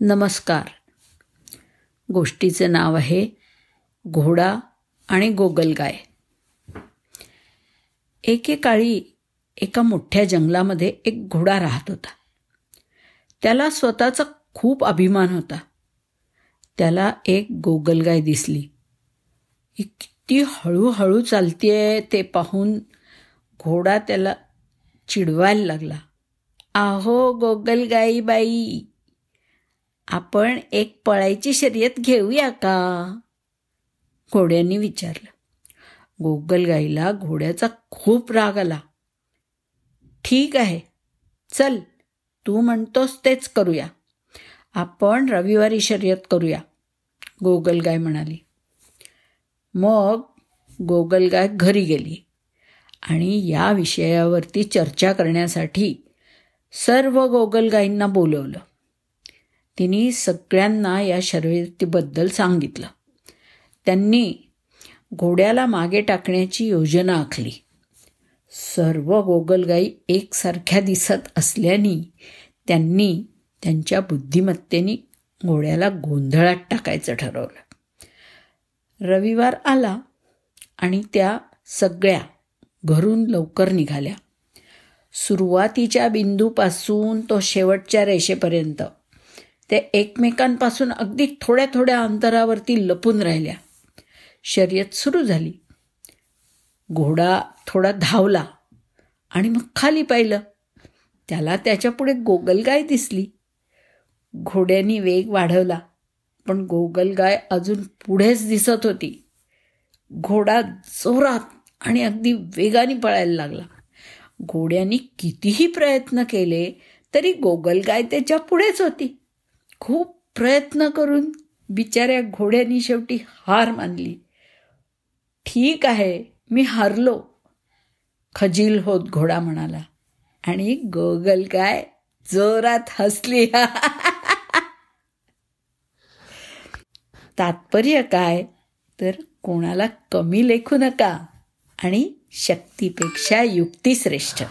नमस्कार. गोष्टीचं नाव आहे घोडा आणि गोगलगाय. एकेकाळी एका मोठ्या जंगलामध्ये एक घोडा राहत होता. त्याला स्वतःचा खूप अभिमान होता. त्याला एक गोगलगाय दिसली. ही किती हळूहळू चालतीये ते पाहून घोडा त्याला चिडवायला लागला. आहो गोगलगाई बाई आपण एक पळायची शर्यत घेऊया का? घोड्यांनी विचारलं. गोगलगाईला घोड्याचा खूप राग आला. ठीक आहे चल तू म्हणतोस तेच करूया. आपण रविवारी शर्यत करूया गोगलगाय म्हणाली. मग गोगलगाय घरी गेली आणि या विषयावरती चर्चा करण्यासाठी सर्व गोगलगाईंना बोलवलं. तिने सगळ्यांना या शर्यतीबद्दल सांगितलं. त्यांनी घोड्याला मागे टाकण्याची योजना आखली. सर्व गोगलगाई एकसारख्या दिसत असल्याने त्यांनी त्यांच्या बुद्धिमत्तेने घोड्याला गोंधळात टाकायचं ठरवलं. रविवार आला आणि त्या सगळ्या घरून लवकर निघाल्या. सुरुवातीच्या बिंदूपासून तो शेवटच्या रेषेपर्यंत ते एकमेकांपासून अगदी थोड्या थोड्या अंतरावरती लपून राहिल्या. शर्यत सुरू झाली. घोडा थोडा धावला आणि मग खाली पाहिलं. त्याला त्याच्यापुढे गोगलगाय दिसली. घोड्यानी वेग वाढवला पण गोगलगाय अजून पुढेच दिसत होती. घोडा जोरात आणि अगदी वेगाने पळायला लागला. घोड्यानी कितीही प्रयत्न केले तरी गोगलगाय त्याच्या पुढेच होती. खूप प्रयत्न करून बिचाऱ्या घोड्यानी शेवटी हार मानली. ठीक आहे मी हारलो. खजील होत घोडा म्हणाला. आणि गोगल काय? जोरात हसली. तात्पर्य काय? तर कोणाला कमी लेखू नका. आणि शक्तीपेक्षा युक्ती श्रेष्ठ